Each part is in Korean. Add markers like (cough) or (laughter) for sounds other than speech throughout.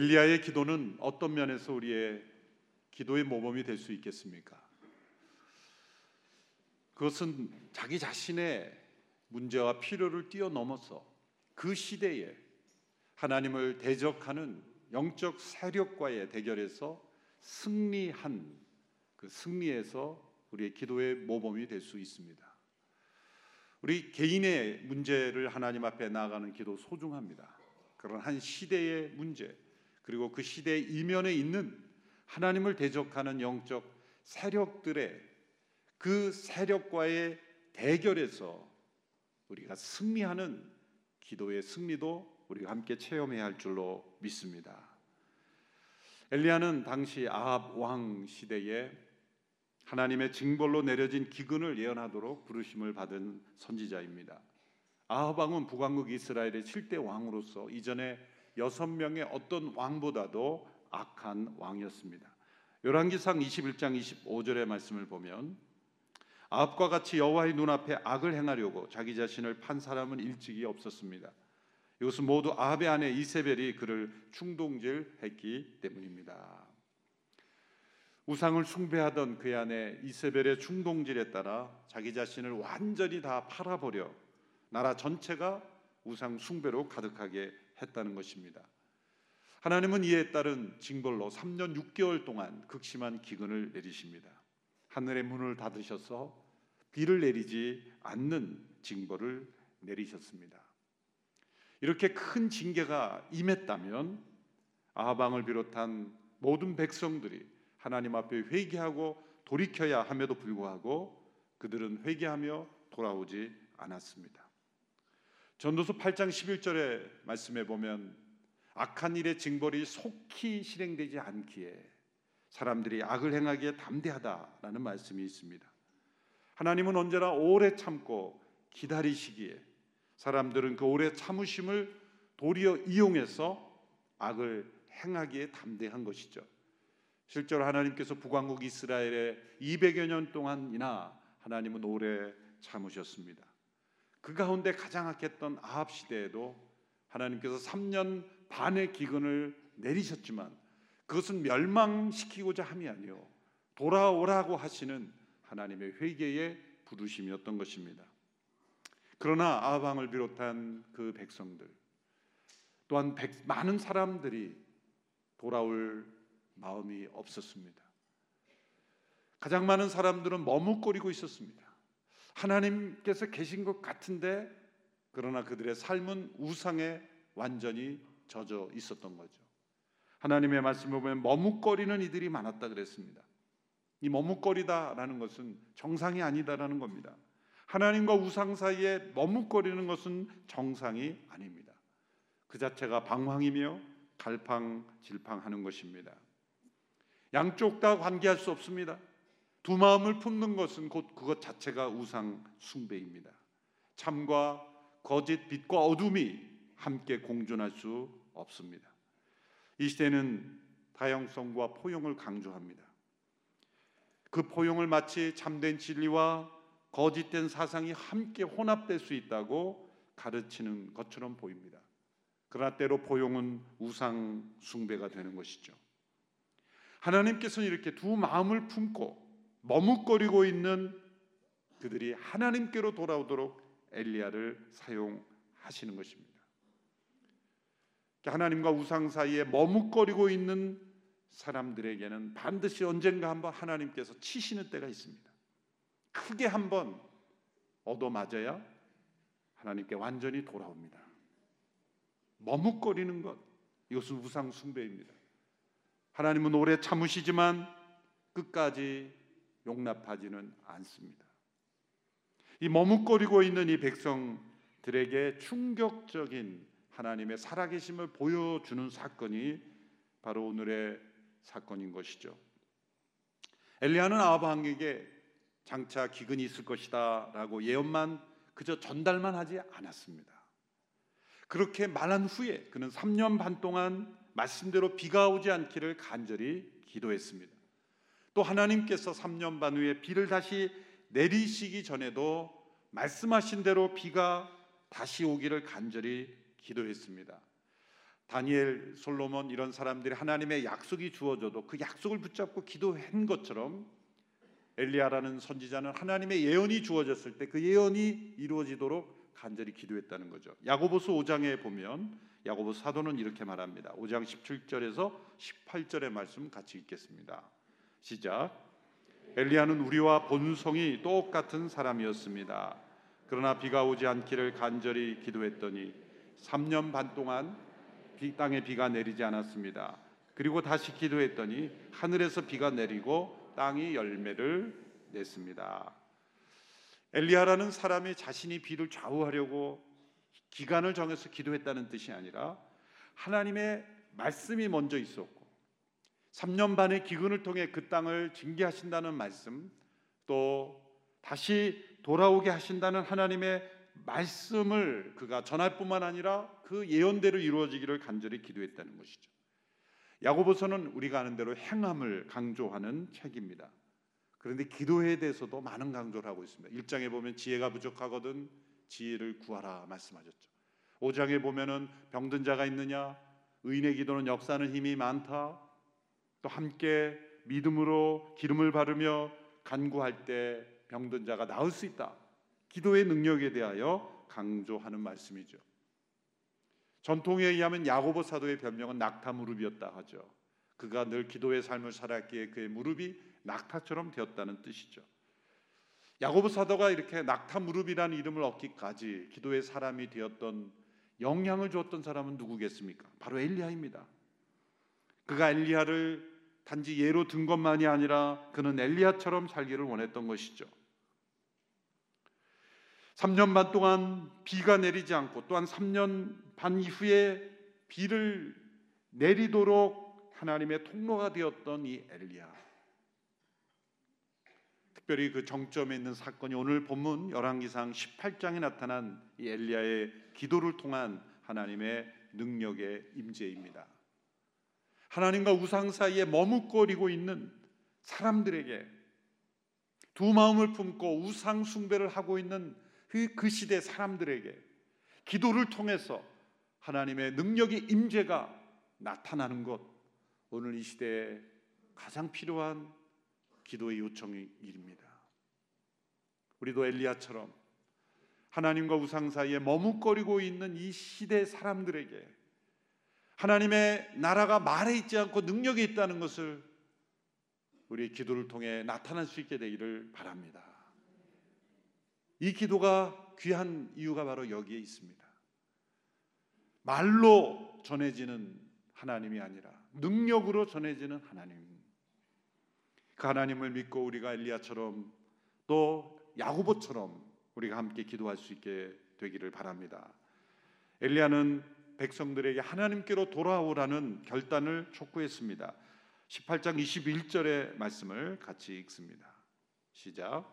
엘리야의 기도는 어떤 면에서 우리의 기도의 모범이 될 수 있겠습니까? 그것은 자기 자신의 문제와 필요를 뛰어넘어서 그 시대에 하나님을 대적하는 영적 세력과의 대결에서 승리한 그 승리에서 우리의 기도의 모범이 될 수 있습니다. 우리 개인의 문제를 하나님 앞에 나아가는 기도 소중합니다. 그런 한 시대의 문제 그리고 그 시대 이면에 있는 하나님을 대적하는 영적 세력들의 그 세력과의 대결에서 우리가 승리하는 기도의 승리도 우리가 함께 체험해야 할 줄로 믿습니다. 엘리야는 당시 아합 왕 시대에 하나님의 징벌로 내려진 기근을 예언하도록 부르심을 받은 선지자입니다. 아합 왕은 북왕국 이스라엘의 7대 왕으로서 이전에 여섯 명의 어떤 왕보다도 악한 왕이었습니다. 열왕기상 21장 25절의 말씀을 보면 아합과 같이 여호와의 눈앞에 악을 행하려고 자기 자신을 판 사람은 일찍이 없었습니다. 이것은 모두 아합의 아내 이세벨이 그를 충동질했기 때문입니다. 우상을 숭배하던 그의 아내 이세벨의 충동질에 따라 자기 자신을 완전히 다 팔아버려 나라 전체가 우상 숭배로 가득하게 했다는 것입니다. 하나님은 이에 따른 징벌로 3년 6개월 동안 극심한 기근을 내리십니다. 하늘의 문을 닫으셔서 비를 내리지 않는 징벌을 내리셨습니다. 이렇게 큰 징계가 임했다면 아방을 비롯한 모든 백성들이 하나님 앞에 회개하고 돌이켜야 함에도 불구하고 그들은 회개하며 돌아오지 않았습니다. 전도서 8장 11절의 말씀에 보면 악한 일의 징벌이 속히 실행되지 않기에 사람들이 악을 행하기에 담대하다라는 말씀이 있습니다. 하나님은 언제나 오래 참고 기다리시기에 사람들은 그 오래 참으심을 도리어 이용해서 악을 행하기에 담대한 것이죠. 실제로 하나님께서 북왕국 이스라엘에 200여 년 동안이나 하나님은 오래 참으셨습니다. 그 가운데 가장 악했던 아합 시대에도 하나님께서 3년 반의 기근을 내리셨지만 그것은 멸망시키고자 함이 아니요 돌아오라고 하시는 하나님의 회개의 부르심이었던 것입니다. 그러나 아방을 비롯한 그 백성들 또한 백, 많은 사람들이 돌아올 마음이 없었습니다. 가장 많은 사람들은 머뭇거리고 있었습니다. 하나님께서 계신 것 같은데 그러나 그들의 삶은 우상에 완전히 젖어 있었던 거죠. 하나님의 말씀을 보면 머뭇거리는 이들이 많았다 그랬습니다. 이 머뭇거리다라는 것은 정상이 아니다라는 겁니다. 하나님과 우상 사이에 머뭇거리는 것은 정상이 아닙니다. 그 자체가 방황이며 갈팡질팡하는 것입니다. 양쪽 다 관계할 수 없습니다. 두 마음을 품는 것은 곧 그것 자체가 우상 숭배입니다. 참과 거짓, 빛과 어둠이 함께 공존할 수 없습니다. 이 시대는 다양성과 포용을 강조합니다. 그 포용을 마치 참된 진리와 거짓된 사상이 함께 혼합될 수 있다고 가르치는 것처럼 보입니다. 그러나 때로 포용은 우상 숭배가 되는 것이죠. 하나님께서는 이렇게 두 마음을 품고 머뭇거리고 있는 그들이 하나님께로 돌아오도록 엘리야를 사용하시는 것입니다. 하나님과 우상 사이에 머뭇거리고 있는 사람들에게는 반드시 언젠가 한번 하나님께서 치시는 때가 있습니다. 크게 한번 얻어맞아야 하나님께 완전히 돌아옵니다. 머뭇거리는 것 이것은 우상 숭배입니다. 하나님은 오래 참으시지만 끝까지 용납하지는 않습니다. 이 머뭇거리고 있는 이 백성들에게 충격적인 하나님의 살아계심을 보여주는 사건이 바로 오늘의 사건인 것이죠. 엘리야는 아합에게 장차 기근이 있을 것이다라고 예언만 그저 전달만 하지 않았습니다. 그렇게 말한 후에 그는 3년 반 동안 말씀대로 비가 오지 않기를 간절히 기도했습니다. 또 하나님께서 3년 반 후에 비를 다시 내리시기 전에도 말씀하신 대로 비가 다시 오기를 간절히 기도했습니다. 다니엘, 솔로몬 이런 사람들이 하나님의 약속이 주어져도 그 약속을 붙잡고 기도한 것처럼 엘리야라는 선지자는 하나님의 예언이 주어졌을 때 그 예언이 이루어지도록 간절히 기도했다는 거죠. 야고보서 5장에 보면 야고보 사도는 이렇게 말합니다. 5장 17절에서 18절의 말씀 같이 읽겠습니다. 시작. 엘리야는 우리와 본성이 똑같은 사람이었습니다. 그러나 비가 오지 않기를 간절히 기도했더니 3년 반 동안 비, 땅에 비가 내리지 않았습니다. 그리고 다시 기도했더니 하늘에서 비가 내리고 땅이 열매를 냈습니다. 엘리야라는 사람이 자신이 비를 좌우하려고 기간을 정해서 기도했다는 뜻이 아니라 하나님의 말씀이 먼저 있었고 3년 반의 기근을 통해 그 땅을 징계하신다는 말씀 또 다시 돌아오게 하신다는 하나님의 말씀을 그가 전할 뿐만 아니라 그 예언대로 이루어지기를 간절히 기도했다는 것이죠. 야고보서는 우리가 아는 대로 행함을 강조하는 책입니다. 그런데 기도에 대해서도 많은 강조를 하고 있습니다. 1장에 보면 지혜가 부족하거든 지혜를 구하라 말씀하셨죠. 5장에 보면은 병든 자가 있느냐 의인의 기도는 역사하는 힘이 많다. 또 함께 믿음으로 기름을 바르며 간구할 때 병든 자가 나을 수 있다. 기도의 능력에 대하여 강조하는 말씀이죠. 전통에 의하면 야고보 사도의 별명은 낙타 무릎이었다 하죠. 그가 늘 기도의 삶을 살았기에 그의 무릎이 낙타처럼 되었다는 뜻이죠. 야고보 사도가 이렇게 낙타 무릎이라는 이름을 얻기까지 기도의 사람이 되었던 영향을 주었던 사람은 누구겠습니까? 바로 엘리야입니다. 그가 엘리야를 단지 예로 든 것만이 아니라 그는 엘리야처럼 살기를 원했던 것이죠. 3년 반 동안 비가 내리지 않고 또한 3년 반 이후에 비를 내리도록 하나님의 통로가 되었던 이 엘리야. 특별히 그 정점에 있는 사건이 오늘 본문 열왕기상 18장에 나타난 이 엘리야의 기도를 통한 하나님의 능력의 임재입니다. 하나님과 우상 사이에 머뭇거리고 있는 사람들에게 두 마음을 품고 우상 숭배를 하고 있는 그, 그 시대 사람들에게 기도를 통해서 하나님의 능력의 임재가 나타나는 것 오늘 이 시대에 가장 필요한 기도의 요청의 일입니다. 우리도 엘리야처럼 하나님과 우상 사이에 머뭇거리고 있는 이 시대 사람들에게 하나님의 나라가 말에 있지 않고 능력이 있다는 것을 우리 기도를 통해 나타날 수 있게 되기를 바랍니다. 이 기도가 귀한 이유가 바로 여기에 있습니다. 말로 전해지는 하나님이 아니라 능력으로 전해지는 하나님. 그 하나님을 믿고 우리가 엘리야처럼 또 야고보처럼 우리가 함께 기도할 수 있게 되기를 바랍니다. 엘리야는 백성들에게 하나님께로 돌아오라는 결단을 촉구했습니다. 18장 21절의 말씀을 같이 읽습니다. 시작.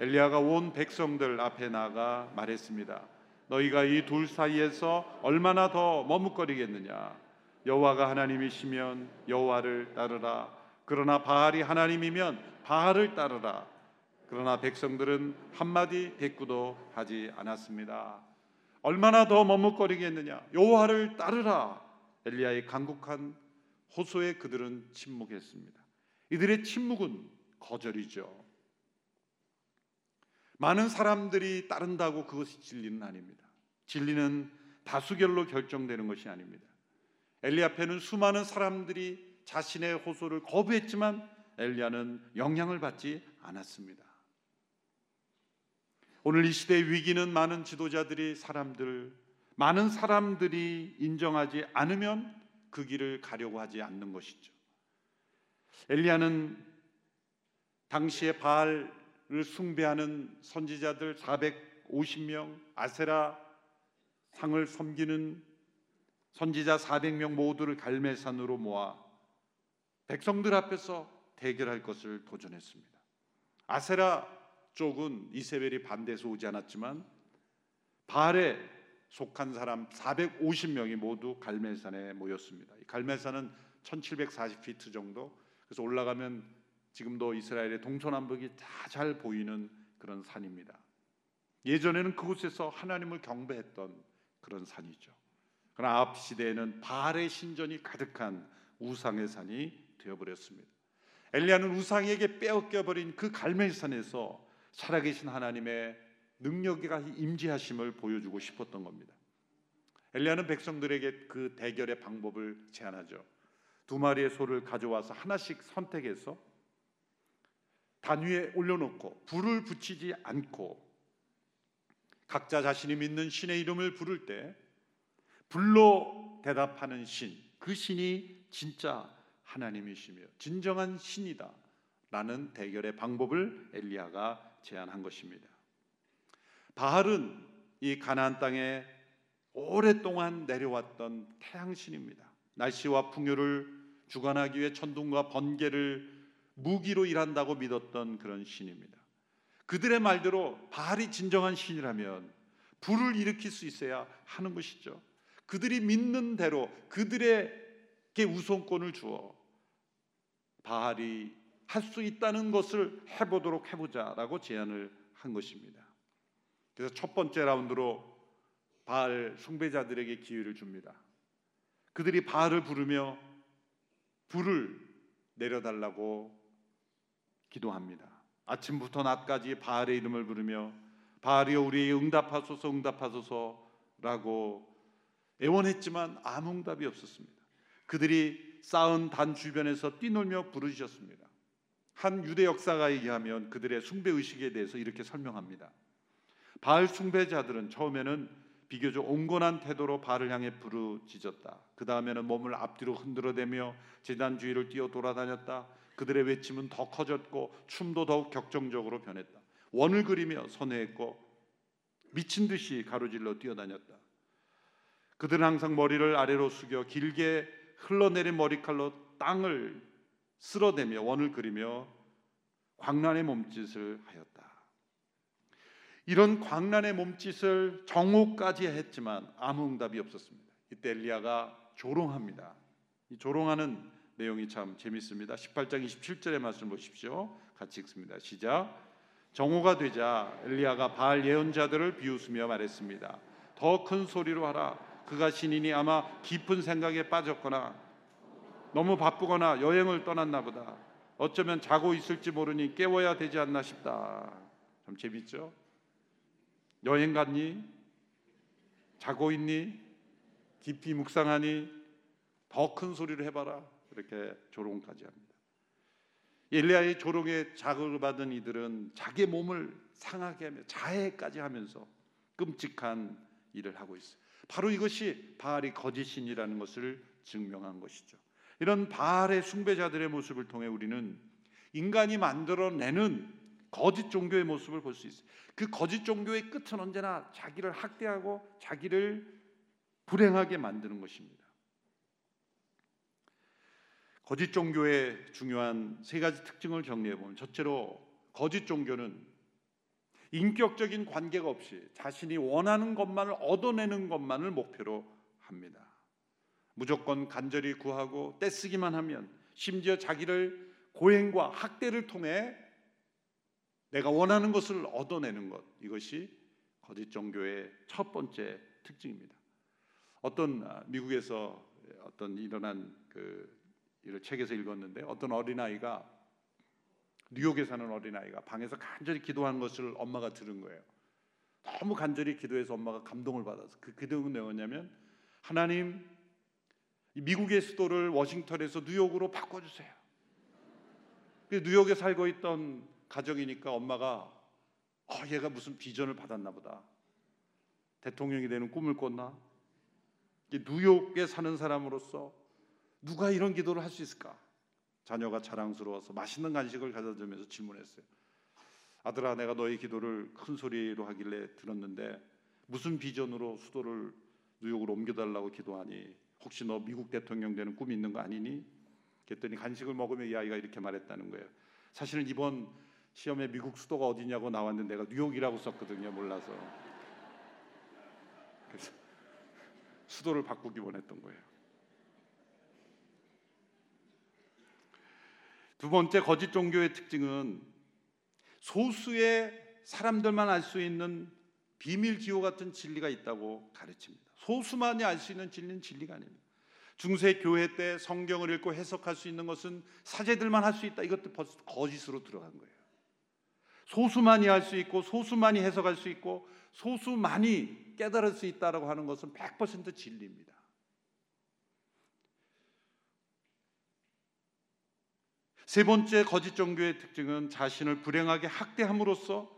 엘리야가 온 백성들 앞에 나가 말했습니다. 너희가 이 둘 사이에서 얼마나 더 머뭇거리겠느냐? 여호와가 하나님이시면 여호와를 따르라. 그러나 바알이 하나님이면 바알을 따르라. 그러나 백성들은 한마디 대꾸도 하지 않았습니다. 얼마나 더 머뭇거리겠느냐? 여호와를 따르라. 엘리야의 간곡한 호소에 그들은 침묵했습니다. 이들의 침묵은 거절이죠. 많은 사람들이 따른다고 그것이 진리는 아닙니다. 진리는 다수결로 결정되는 것이 아닙니다. 엘리 앞에는 수많은 사람들이 자신의 호소를 거부했지만 엘리야는 영향을 받지 않았습니다. 오늘 이 시대의 위기는 많은 지도자들이 사람들, 많은 사람들이 인정하지 않으면 그 길을 가려고 하지 않는 것이죠. 엘리야는 당시에 바알을 숭배하는 선지자들 450명, 아세라 상을 섬기는 선지자 400명 모두를 갈멜산으로 모아 백성들 앞에서 대결할 것을 도전했습니다. 아세라 쪽은 이세벨이 반대해서 오지 않았지만 바알에 속한 사람 450명이 모두 갈멜산에 모였습니다. 갈멜산은 1740피트 정도. 그래서 올라가면 지금도 이스라엘의 동서남북이 다 잘 보이는 그런 산입니다. 예전에는 그곳에서 하나님을 경배했던 그런 산이죠. 그러나 앞 시대에는 바알의 신전이 가득한 우상의 산이 되어버렸습니다. 엘리야는 우상에게 빼앗겨 버린 그 갈멜산에서 살아계신 하나님의 능력과 임재하심을 보여주고 싶었던 겁니다. 엘리야는 백성들에게 그 대결의 방법을 제안하죠. 두 마리의 소를 가져와서 하나씩 선택해서 단 위에 올려놓고 불을 붙이지 않고 각자 자신이 믿는 신의 이름을 부를 때 불로 대답하는 신, 그 신이 진짜 하나님이시며 진정한 신이다. 라는 대결의 방법을 엘리야가 제안한 것입니다. 바알은 이 가나안 땅에 오랫동안 내려왔던 태양 신입니다. 날씨와 풍요를 주관하기 위해 천둥과 번개를 무기로 일한다고 믿었던 그런 신입니다. 그들의 말대로 바알이 진정한 신이라면 불을 일으킬 수 있어야 하는 것이죠. 그들이 믿는 대로 그들에게 우선권을 주어 바알이 할 수 있다는 것을 해보도록 해보자라고 제안을 한 것입니다. 그래서 첫 번째 라운드로 바알 숭배자들에게 기회를 줍니다. 그들이 바알을 부르며 불을 내려달라고 기도합니다. 아침부터 낮까지 바알의 이름을 부르며 바알이여 우리에게 응답하소서 응답하소서라고 애원했지만 아무 응답이 없었습니다. 그들이 쌓은 단 주변에서 뛰놀며 부르짖었습니다. 한 유대 역사가에 의하면 그들의 숭배 의식에 대해서 이렇게 설명합니다. 바알 숭배자들은 처음에는 비교적 온건한 태도로 바알을 향해 부르짖었다. 그 다음에는 몸을 앞뒤로 흔들어대며 제단 주위를 뛰어 돌아다녔다. 그들의 외침은 더 커졌고 춤도 더욱 격정적으로 변했다. 원을 그리며 선회했고 미친 듯이 가로질러 뛰어다녔다. 그들은 항상 머리를 아래로 숙여 길게 흘러내린 머리칼로 땅을 쓸어대며 원을 그리며 광란의 몸짓을 하였다. 이런 광란의 몸짓을 정오까지 했지만 아무 응답이 없었습니다. 이때 엘리야가 조롱합니다. 이 조롱하는 내용이 참 재밌습니다. 18장 27절의 말씀 보십시오. 같이 읽습니다. 시작. 정오가 되자 엘리야가 바알 예언자들을 비웃으며 말했습니다. 더 큰 소리로 하라. 그가 신이니 아마 깊은 생각에 빠졌거나 너무 바쁘거나 여행을 떠났나 보다. 어쩌면 자고 있을지 모르니 깨워야 되지 않나 싶다. 참 재밌죠? 여행 갔니? 자고 있니? 깊이 묵상하니? 더 큰 소리를 해봐라. 이렇게 조롱까지 합니다. 엘리야의 조롱에 자극을 받은 이들은 자기 몸을 상하게 하며 자해까지 하면서 끔찍한 일을 하고 있어요. 바로 이것이 바알이 거짓신이라는 것을 증명한 것이죠. 이런 바알의 숭배자들의 모습을 통해 우리는 인간이 만들어내는 거짓 종교의 모습을 볼 수 있어요. 그 거짓 종교의 끝은 언제나 자기를 학대하고 자기를 불행하게 만드는 것입니다. 거짓 종교의 중요한 세 가지 특징을 정리해 보면 첫째로 거짓 종교는 인격적인 관계가 없이 자신이 원하는 것만을 얻어내는 것만을 목표로 합니다. 무조건 간절히 구하고 떼쓰기만 하면 심지어 자기를 고행과 학대를 통해 내가 원하는 것을 얻어내는 것 이것이 거짓 종교의 첫 번째 특징입니다. 어떤 아, 미국에서 어떤 일어난 그 이를 책에서 읽었는데 어떤 어린 아이가 뉴욕에 사는 어린 아이가 방에서 간절히 기도하는 것을 엄마가 들은 거예요. 너무 간절히 기도해서 엄마가 감동을 받아서 그 기도는 뭐냐면 하나님 미국의 수도를 워싱턴에서 뉴욕으로 바꿔주세요. 그 뉴욕에 살고 있던 가정이니까 엄마가 어, 얘가 무슨 비전을 받았나 보다. 대통령이 되는 꿈을 꿨나? 뉴욕에 사는 사람으로서 누가 이런 기도를 할 수 있을까? 자녀가 자랑스러워서 맛있는 간식을 가져 주면서 질문했어요. 아들아, 내가 너의 기도를 큰 소리로 하길래 들었는데 무슨 비전으로 수도를 뉴욕으로 옮겨달라고 기도하니 혹시 너 미국 대통령 되는 꿈이 있는 거 아니니? 그랬더니 간식을 먹으며 이 아이가 이렇게 말했다는 거예요. 사실은 이번 시험에 미국 수도가 어디냐고 나왔는데 내가 뉴욕이라고 썼거든요. 몰라서. 그래서 수도를 바꾸기 원했던 거예요. 두 번째 거짓 종교의 특징은 소수의 사람들만 알 수 있는 비밀 기호 같은 진리가 있다고 가르칩니다. 소수만이 알 수 있는 진리는 진리가 아닙니다. 중세 교회 때 성경을 읽고 해석할 수 있는 것은 사제들만 할 수 있다. 이것도 거짓으로 들어간 거예요. 소수만이 할 수 있고 소수만이 해석할 수 있고 소수만이 깨달을 수 있다라고 하는 것은 100% 진리입니다. 세 번째 거짓 종교의 특징은 자신을 불행하게 학대함으로써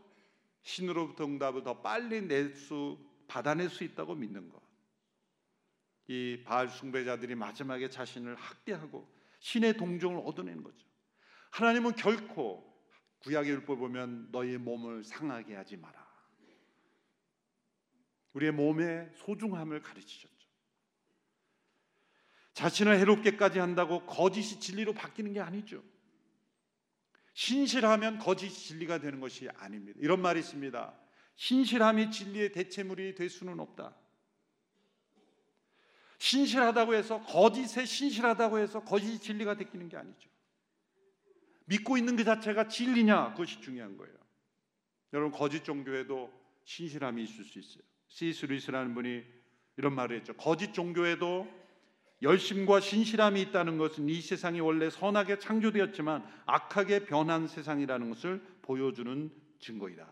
신으로부터 응답을 더 빨리 낼 수 받아낼 수 있다고 믿는 것. 이 바알 숭배자들이 마지막에 자신을 학대하고 신의 동정을 얻어낸 거죠. 하나님은 결코 구약의 율법 보면 너희 몸을 상하게 하지 마라. 우리의 몸의 소중함을 가르치셨죠. 자신을 해롭게까지 한다고 거짓이 진리로 바뀌는 게 아니죠. 신실하면 거짓이 진리가 되는 것이 아닙니다. 이런 말이 있습니다. 신실함이 진리의 대체물이 될 수는 없다. 신실하다고 해서 거짓에 신실하다고 해서 거짓이 진리가 되기는 게 아니죠. 믿고 있는 그 자체가 진리냐 그것이 중요한 거예요. 여러분 거짓 종교에도 신실함이 있을 수 있어요. 시스 루이스라는 분이 이런 말을 했죠. 거짓 종교에도 열심과 신실함이 있다는 것은 이 세상이 원래 선하게 창조되었지만 악하게 변한 세상이라는 것을 보여주는 증거이다.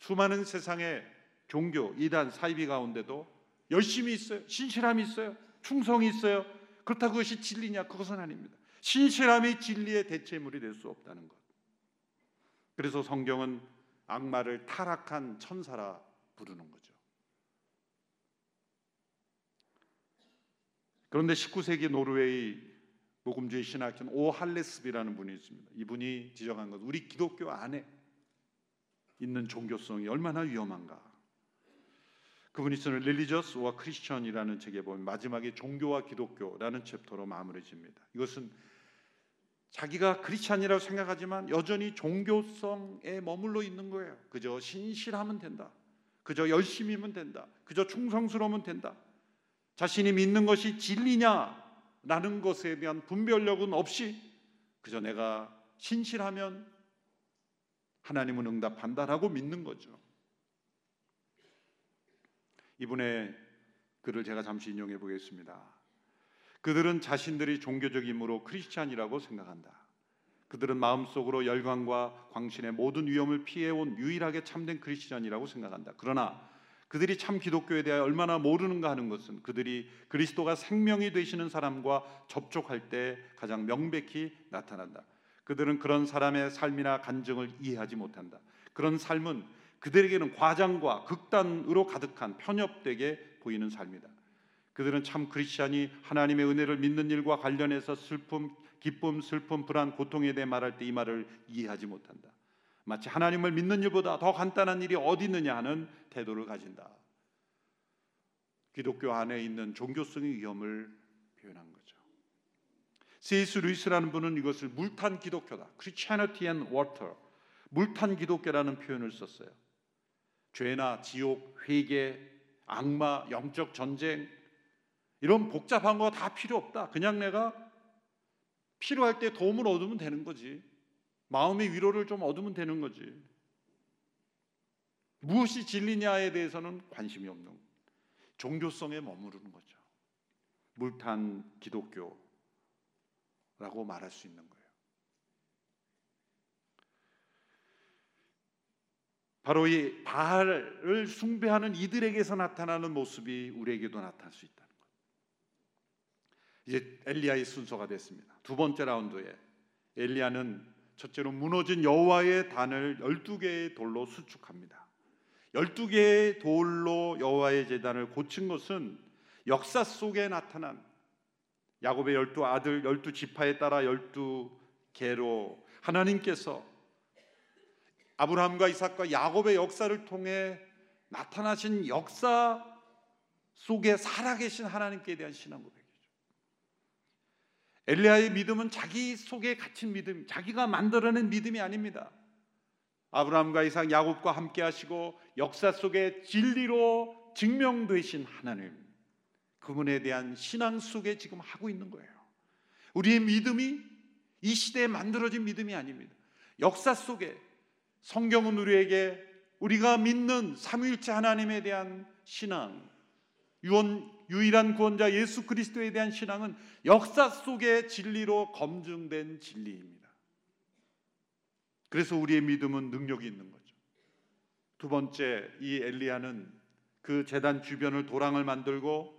수많은 세상의 종교, 이단, 사이비 가운데도 열심이 있어요. 신실함이 있어요. 충성이 있어요. 그렇다고 그것이 진리냐? 그것은 아닙니다. 신실함이 진리의 대체물이 될 수 없다는 것. 그래서 성경은 악마를 타락한 천사라 부르는 거죠. 그런데 19세기 노르웨이 복음주의 신학자는 오 할레스비라는 분이 있습니다. 이분이 지적한 것, 우리 기독교 안에 있는 종교성이 얼마나 위험한가. 그분이 쓰는 Religious or Christian이라는 책에 보면 마지막에 종교와 기독교라는 챕터로 마무리 집니다. 이것은 자기가 크리스천이라고 생각하지만 여전히 종교성에 머물러 있는 거예요. 그저 신실하면 된다. 그저 열심히면 된다. 그저 충성스러우면 된다. 자신이 믿는 것이 진리냐라는 것에 대한 분별력은 없이 그저 내가 신실하면 하나님은 응답한다라고 믿는 거죠. 이분의 글을 제가 잠시 인용해 보겠습니다. 그들은 자신들이 종교적이므로 크리스찬이라고 생각한다. 그들은 마음속으로 열광과 광신의 모든 위험을 피해온 유일하게 참된 크리스찬이라고 생각한다. 그러나 그들이 참 기독교에 대해 얼마나 모르는가 하는 것은 그들이 그리스도가 생명이 되시는 사람과 접촉할 때 가장 명백히 나타난다. 그들은 그런 사람의 삶이나 간증을 이해하지 못한다. 그런 삶은 그들에게는 과장과 극단으로 가득한 편협되게 보이는 삶이다. 그들은 참 크리스천이 하나님의 은혜를 믿는 일과 관련해서 슬픔, 기쁨, 슬픔, 불안, 고통에 대해 말할 때 이 말을 이해하지 못한다. 마치 하나님을 믿는 일보다 더 간단한 일이 어디 있느냐 하는 태도를 가진다. 기독교 안에 있는 종교성의 위험을 표현한 거죠. 세이스 루이스라는 분은 이것을 물탄 기독교다. Christianity and water. 물탄 기독교라는 표현을 썼어요. 죄나 지옥, 회개, 악마, 영적 전쟁 이런 복잡한 거 다 필요 없다. 그냥 내가 필요할 때 도움을 얻으면 되는 거지. 마음의 위로를 좀 얻으면 되는 거지. 무엇이 진리냐에 대해서는 관심이 없는 종교성에 머무르는 거죠. 물탄 기독교라고 말할 수 있는 거예요. 바로 이 바알을 숭배하는 이들에게서 나타나는 모습이 우리에게도 나타날 수 있다는 것. 이제 엘리야의 순서가 됐습니다. 두 번째 라운드에 엘리야는 첫째로 무너진 여호와의 단을 12개의 돌로 수축합니다. 12개의 돌로 여호와의 제단을 고친 것은 역사 속에 나타난 야곱의 열두 아들 열두 지파에 따라 열두 개로 하나님께서 아브라함과 이삭과 야곱의 역사를 통해 나타나신 역사 속에 살아계신 하나님께 대한 신앙 고백이죠. 엘리야의 믿음은 자기 속에 갇힌 믿음, 자기가 만들어낸 믿음이 아닙니다. 아브라함과 이삭, 야곱과 함께 하시고 역사 속에 진리로 증명되신 하나님, 그분에 대한 신앙 속에 지금 하고 있는 거예요. 우리의 믿음이 이 시대에 만들어진 믿음이 아닙니다. 역사 속에 성경은 우리에게 우리가 믿는 삼위일체 하나님에 대한 신앙, 유언, 유일한 구원자 예수 그리스도에 대한 신앙은 역사 속의 진리로 검증된 진리입니다. 그래서 우리의 믿음은 능력이 있는 거죠. 두 번째, 이 엘리야는 그 재단 주변을 도랑을 만들고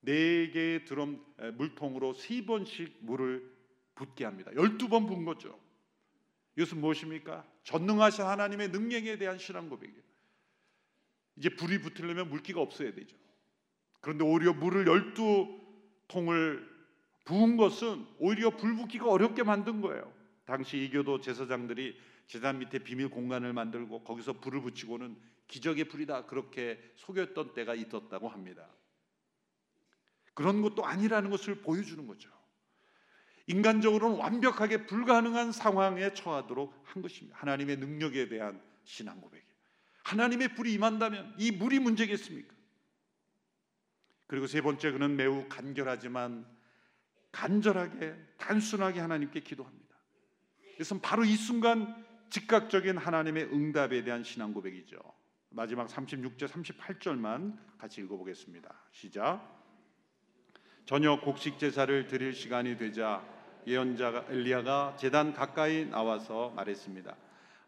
네 개의 드럼 물통으로 세 번씩 물을 붓게 합니다. 열두 번 붓은 거죠. 이것은 무엇입니까? 전능하신 하나님의 능력에 대한 신앙 고백이에요. 이제 불이 붙으려면 물기가 없어야 되죠. 그런데 오히려 물을 열두 통을 부은 것은 오히려 불 붙기가 어렵게 만든 거예요. 당시 이교도 제사장들이 제단 밑에 비밀 공간을 만들고 거기서 불을 붙이고는 기적의 불이다 그렇게 속였던 때가 있었다고 합니다. 그런 것도 아니라는 것을 보여주는 거죠. 인간적으로는 완벽하게 불가능한 상황에 처하도록 한 것입니다. 하나님의 능력에 대한 신앙 고백이에요. 하나님의 불이 임한다면 이 물이 문제겠습니까? 그리고 세 번째 그는 매우 간결하지만 간절하게 단순하게 하나님께 기도합니다. 그래서 바로 이 순간 즉각적인 하나님의 응답에 대한 신앙 고백이죠. 마지막 36절 38절만 같이 읽어보겠습니다. 시작. 저녁 곡식 제사를 드릴 시간이 되자 예언자 엘리야가 제단 가까이 나와서 말했습니다.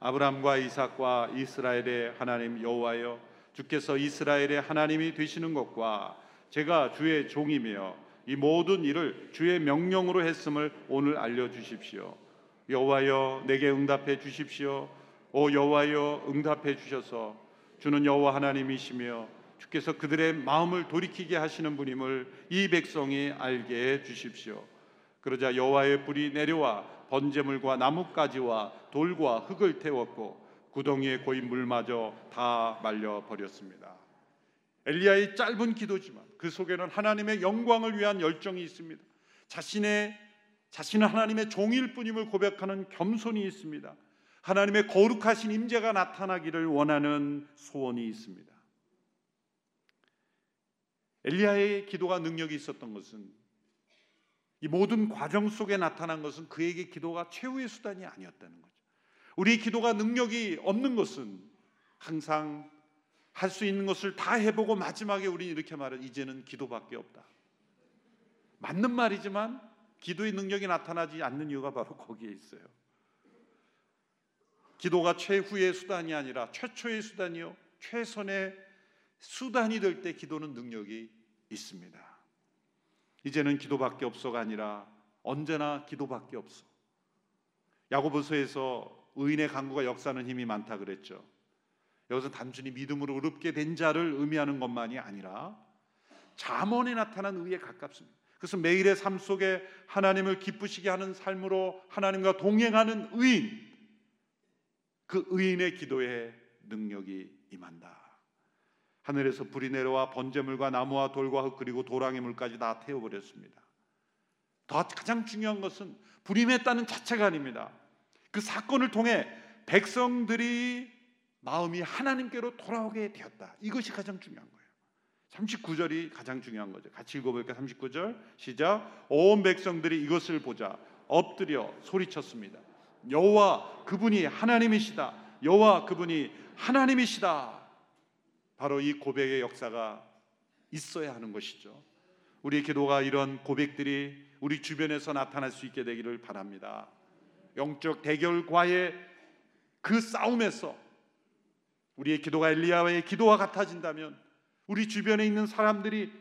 아브람과 이삭과 이스라엘의 하나님 여호와여 주께서 이스라엘의 하나님이 되시는 것과 제가 주의 종이며 이 모든 일을 주의 명령으로 했음을 오늘 알려 주십시오. 여호와여 내게 응답해 주십시오. 오 여호와여 응답해 주셔서 주는 여호와 하나님이시며 주께서 그들의 마음을 돌이키게 하시는 분임을 이 백성이 알게 해 주십시오. 그러자 여호와의 불이 내려와 번제물과 나뭇가지와 돌과 흙을 태웠고 구덩이에 고인 물마저 다 말려 버렸습니다. 엘리야의 짧은 기도지만 그 속에는 하나님의 영광을 위한 열정이 있습니다. 자신의 자신은 하나님의 종일 뿐임을 고백하는 겸손이 있습니다. 하나님의 거룩하신 임재가 나타나기를 원하는 소원이 있습니다. 엘리야의 기도가 능력이 있었던 것은 이 모든 과정 속에 나타난 것은 그에게 기도가 최후의 수단이 아니었다는 거죠. 우리 기도가 능력이 없는 것은 항상 할 수 있는 것을 다 해보고 마지막에 우리 이렇게 말해 이제는 기도밖에 없다. 맞는 말이지만 기도의 능력이 나타나지 않는 이유가 바로 거기에 있어요. 기도가 최후의 수단이 아니라 최초의 수단이요 최선의 수단이 될 때 기도는 능력이 있습니다. 이제는 기도밖에 없어가 아니라 언제나 기도밖에 없어. 야고보서에서 의인의 강구가 역사하는 힘이 많다 그랬죠. 여기서 단순히 믿음으로 의롭게 된 자를 의미하는 것만이 아니라 잠언에 나타난 의에 가깝습니다. 그래서 매일의 삶 속에 하나님을 기쁘시게 하는 삶으로 하나님과 동행하는 의인, 그 의인의 기도에 능력이 임한다. 하늘에서 불이 내려와 번제물과 나무와 돌과 흙 그리고 도랑의 물까지 다 태워버렸습니다. 더 가장 중요한 것은 불이 맺다는 자체가 아닙니다. 그 사건을 통해 백성들이 마음이 하나님께로 돌아오게 되었다. 이것이 가장 중요한 거예요. 39절이 가장 중요한 거죠. 같이 읽어볼까요? 39절 시작. 온 백성들이 이것을 보자 엎드려 소리쳤습니다. 여호와 그분이 하나님이시다. 여호와 그분이 하나님이시다. 바로 이 고백의 역사가 있어야 하는 것이죠. 우리 기도가 이런 고백들이 우리 주변에서 나타날 수 있게 되기를 바랍니다. 영적 대결과의 그 싸움에서 우리의 기도가 엘리야의 기도와 같아진다면 우리 주변에 있는 사람들이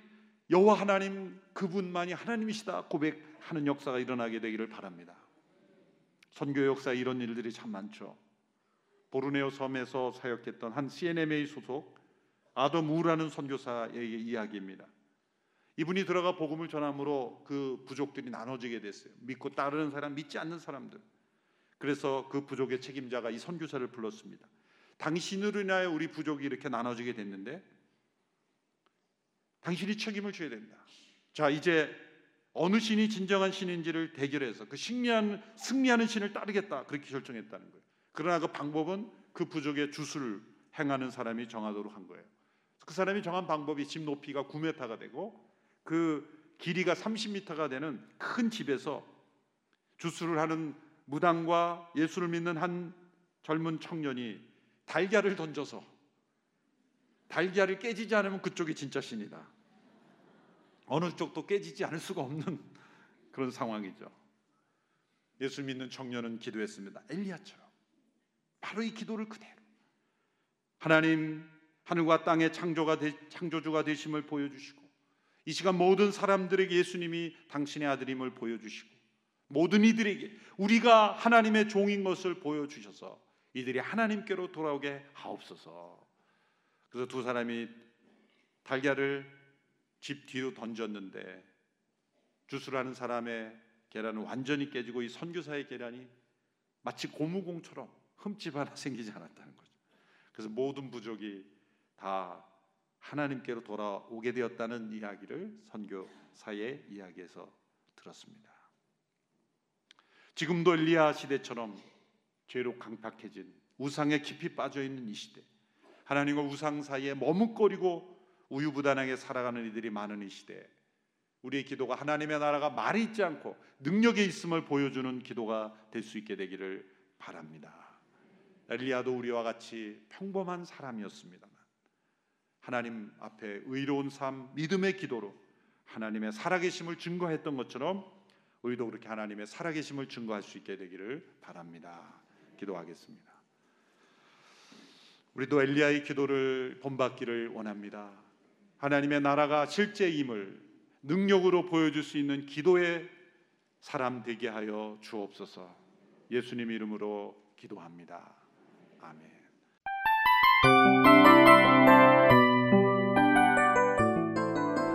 여호와 하나님 그분만이 하나님이시다 고백하는 역사가 일어나게 되기를 바랍니다. 선교 역사에 이런 일들이 참 많죠. 보르네오 섬에서 사역했던 한 CNMA 소속 아덤 우라는 선교사의 이야기입니다. 이분이 들어가 복음을 전함으로 그 부족들이 나눠지게 됐어요. 믿고 따르는 사람, 믿지 않는 사람들. 그래서 그 부족의 책임자가 이 선교사를 불렀습니다. 당신으로 인하여 우리 부족이 이렇게 나눠지게 됐는데 당신이 책임을 져야 된다. 자, 이제 어느 신이 진정한 신인지를 대결해서 그 승리하는, 승리하는 신을 따르겠다. 그렇게 결정했다는 거예요. 그러나 그 방법은 그 부족의 주수를 행하는 사람이 정하도록 한 거예요. 그 사람이 정한 방법이 집 높이가 9m가 되고 그 길이가 30m가 되는 큰 집에서 주수를 하는 무당과 예수를 믿는 한 젊은 청년이 달걀을 던져서 달걀이 깨지지 않으면 그쪽이 진짜 신이다. 어느 쪽도 깨지지 않을 수가 없는 (laughs) 그런 상황이죠. 예수 믿는 청년은 기도했습니다. 엘리야처럼 바로 이 기도를 그대로 하나님 하늘과 땅의 창조가 되, 창조주가 되심을 보여주시고 이 시간 모든 사람들에게 예수님이 당신의 아들임을 보여주시고 모든 이들에게 우리가 하나님의 종인 것을 보여주셔서 이들이 하나님께로 돌아오게 하옵소서. 그래서 두 사람이 달걀을 집 뒤로 던졌는데 주수라는 사람의 계란은 완전히 깨지고 이 선교사의 계란이 마치 고무공처럼 흠집 하나 생기지 않았다는 거죠. 그래서 모든 부족이 다 하나님께로 돌아오게 되었다는 이야기를 선교사의 이야기에서 들었습니다. 지금도 엘리야 시대처럼 죄로 강팍해진 우상에 깊이 빠져 있는 이 시대, 하나님과 우상 사이에 머뭇거리고 우유부단하게 살아가는 이들이 많은 이 시대, 우리의 기도가 하나님의 나라가 말이 있지 않고 능력에 있음을 보여주는 기도가 될 수 있게 되기를 바랍니다. 엘리야도 우리와 같이 평범한 사람이었습니다만 하나님 앞에 의로운 삶, 믿음의 기도로 하나님의 살아계심을 증거했던 것처럼 우리도 그렇게 하나님의 살아계심을 증거할 수 있게 되기를 바랍니다. 기도하겠습니다. 우리도 엘리야의 기도를 본받기를 원합니다. 하나님의 나라가 실제임을 능력으로 보여줄 수 있는 기도의 사람 되게 하여 주옵소서. 예수님 이름으로 기도합니다. 아멘.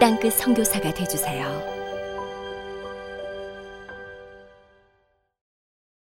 땅끝 선교사가 되주세요.